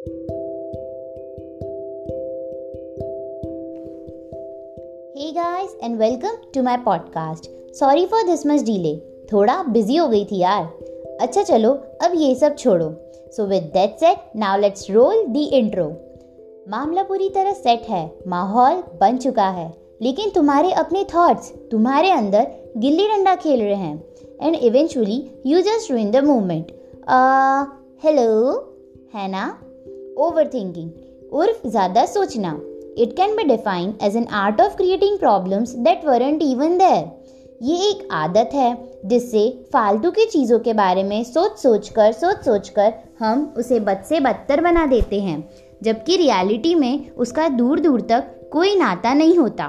Hey guys and welcome to my podcast. Sorry for this much delay. थोड़ा busy हो गई थी यार। अच्छा चलो, अब ये सब छोड़ो। So with that set now let's roll the intro मामला पूरी तरह सेट है। माहौल बन चुका है। लेकिन तुम्हारे अपने थॉट्स तुम्हारे अंदर गिल्ली डंडा खेल रहे हैं। And eventually you just ruin the movement hello है ना? ओवर थिंकिंग उर्फ़ ज़्यादा सोचना। It can be defined as an art of creating problems that weren't even there ये एक आदत है, जिससे फालतू की चीज़ों के बारे में सोच सोच कर सोच सोच कर हम उसे बद से बदतर बना देते हैं, जबकि रियलिटी में उसका दूर दूर तक कोई नाता नहीं होता।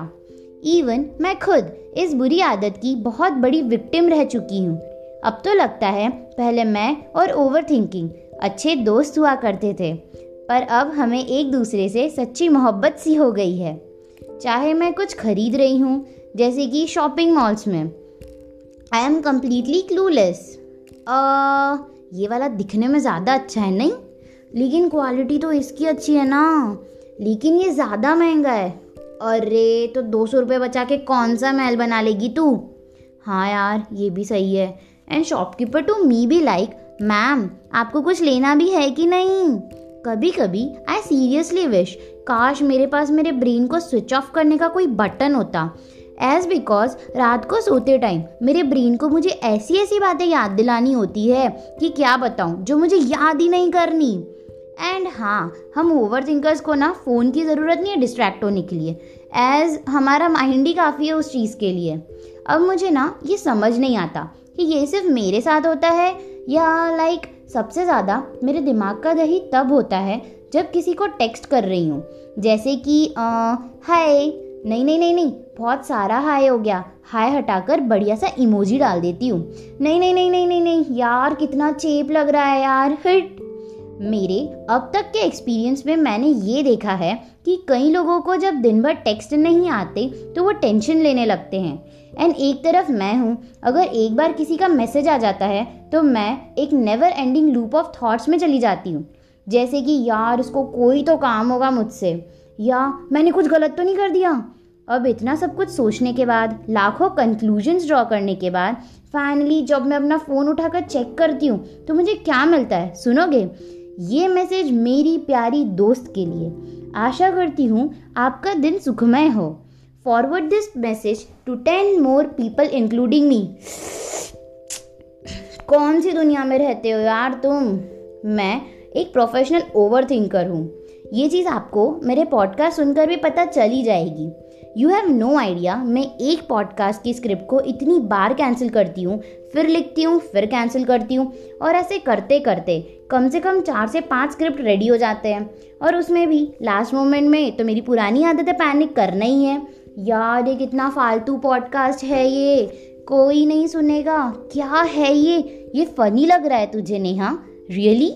इवन मैं खुद इस बुरी आदत की बहुत बड़ी विक्टिम रह चुकी हूँ। अब तो लगता है, पहले मैं और ओवर थिंकिंग अच्छे दोस्त हुआ करते थे। पर अब हमें एक दूसरे से सच्ची मोहब्बत सी हो गई है। चाहे मैं कुछ खरीद रही हूँ, जैसे कि शॉपिंग मॉल्स में। आई एम कम्प्लीटली क्लूलेस ये वाला दिखने में ज़्यादा अच्छा है, नहीं? लेकिन क्वालिटी तो इसकी अच्छी है ना। लेकिन ये ज़्यादा महँगा है। अरे तो दो सौ रुपये बचा के कौन सा महल बना लेगी तू? हाँ यार, ये भी सही है। एंड शॉपकीपर टू मी भी लाइक मैम आपको कुछ लेना भी है कि नहीं? कभी कभी आई सीरियसली विश काश मेरे पास मेरे ब्रेन को स्विच ऑफ़ करने का कोई बटन होता। एज बिकॉज़ रात को सोते टाइम मेरे ब्रेन को मुझे ऐसी ऐसी बातें याद दिलानी होती है कि क्या बताऊँ, जो मुझे याद ही नहीं करनी। एंड हाँ हम ओवर थिंकर्स को ना फ़ोन की ज़रूरत नहीं है डिस्ट्रैक्ट होने के लिए। एज हमारा माइंड ही काफ़ी है उस चीज़ के लिए। अब मुझे ना ये समझ नहीं आता कि ये सिर्फ़ मेरे साथ होता है या लाइक सबसे ज़्यादा मेरे दिमाग का दही तब होता है जब किसी को टेक्स्ट कर रही हूँ। जैसे कि हाय, नहीं नहीं नहीं नहीं, बहुत सारा हाय हो गया। हाय हटाकर बढ़िया सा इमोजी डाल देती हूँ। नहीं नहीं नहीं नहीं नहीं नहीं, यार कितना चेप लग रहा है यार। हिट मेरे अब तक के एक्सपीरियंस में मैंने ये देखा है कि कई लोगों को जब दिन भर टेक्स्ट नहीं आते तो वो टेंशन लेने लगते हैं। एंड एक तरफ़ मैं हूँ, अगर एक बार किसी का मैसेज आ जाता है तो मैं एक never ending loop of thoughts में चली जाती हूँ। जैसे कि, यार, उसको कोई तो काम होगा मुझसे। या, मैंने कुछ गलत तो नहीं कर दिया? अब इतना सब कुछ सोचने के बाद, लाखों कंक्लूजन्स ड्रॉ करने के बाद फाइनली जब मैं अपना फ़ोन उठाकर चेक करती हूँ तो मुझे क्या मिलता है? सुनोगे? ये मैसेज मेरी प्यारी दोस्त के लिए। आशा करती हूँ आपका दिन सुखमय हो। Forward this message to ten more people including me कौन सी दुनिया में रहते हो यार तुम? मैं एक प्रोफेशनल ओवर थिंकर हूँ। ये चीज़ आपको मेरे पॉडकास्ट सुनकर भी पता चली जाएगी। यू हैव नो आइडिया मैं एक पॉडकास्ट की स्क्रिप्ट को इतनी बार कैंसिल करती हूँ, फिर लिखती हूँ, फिर कैंसिल करती हूँ, और ऐसे करते करते कम से कम चार से पाँच स्क्रिप्ट रेडी हो जाते हैं। और उसमें भी लास्ट मोमेंट में तो मेरी पुरानी आदत है पैनिक करना ही है। यार, ये कितना फालतू पॉडकास्ट है ये। कोई नहीं सुनेगा। क्या है ये? ये फनी लग रहा है तुझे नेहा। रियली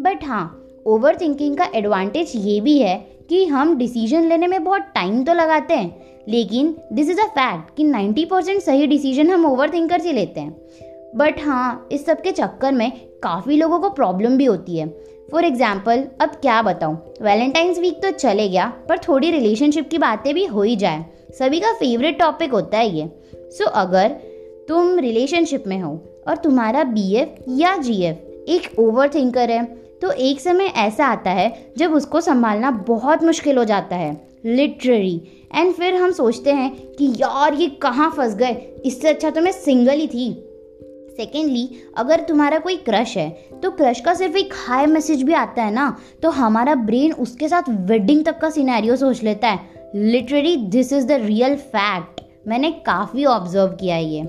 बट हाँ ओवर थिंकिंग का एडवांटेज ये भी है कि हम डिसीज़न लेने में बहुत टाइम तो लगाते हैं लेकिन दिस इज़ अ फैक्ट कि 90 परसेंट सही डिसीज़न हम ओवर थिंकर से लेते हैं। बट हाँ इस सब के चक्कर में काफ़ी लोगों को प्रॉब्लम भी होती है। फॉर एग्ज़ाम्पल अब क्या बताऊँ? वैलेंटाइंस वीक तो चले गया पर थोड़ी रिलेशनशिप की बातें भी हो ही जाए। सभी का फेवरेट टॉपिक होता है ये। सो so, अगर तुम रिलेशनशिप में हो और तुम्हारा बीएफ या जीएफ एक ओवर थिंकर है तो एक समय ऐसा आता है जब उसको संभालना बहुत मुश्किल हो जाता है लिटररी एंड फिर हम सोचते हैं कि यार, ये कहाँ फंस गए? इससे अच्छा तो मैं सिंगल ही थी। सेकेंडली अगर तुम्हारा कोई क्रश है तो क्रश का सिर्फ़ एक हाई मैसेज भी आता है ना? तो हमारा ब्रेन उसके साथ वेडिंग तक का सिनेरियो सोच लेता है। Literally this is the real fact मैंने काफ़ी ऑब्ज़र्व किया है ये।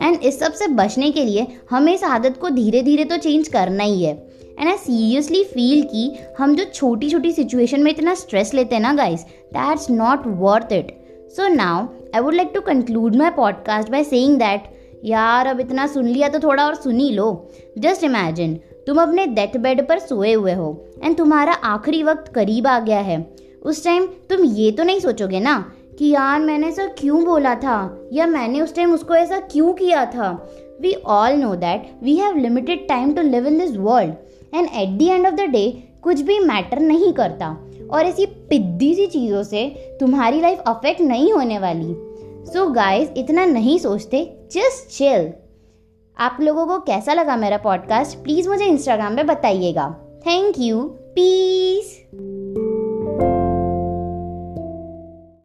एंड इस सबसे बचने के लिए हमें इस आदत को धीरे धीरे तो चेंज करना ही है। एंड आई सीरियसली फील कि हम जो छोटी छोटी सिचुएशन में इतना स्ट्रेस लेते हैं ना guys that's not worth it so now I would like to conclude my podcast by saying that यार, अब इतना सुन लिया तो थोड़ा और सुन ही लो. जस्ट इमेजिन तुम अपने डेथ बेड पर सोए हुए हो एंड तुम्हारा आखिरी वक्त करीब आ गया है। उस टाइम तुम ये तो नहीं सोचोगे ना कि, यार, मैंने ऐसा क्यों बोला था? या, मैंने उस टाइम उसको ऐसा क्यों किया था? We all know that we have limited time to live in this world and at the end of the day कुछ भी मैटर नहीं करता। और ऐसी पिद्दी सी चीज़ों से तुम्हारी लाइफ अफेक्ट नहीं होने वाली। सो so गाइस इतना नहीं सोचते जस्ट चिल आप लोगों को कैसा लगा मेरा पॉडकास्ट प्लीज़ मुझे इंस्टाग्राम पे बताइएगा। Thank you peace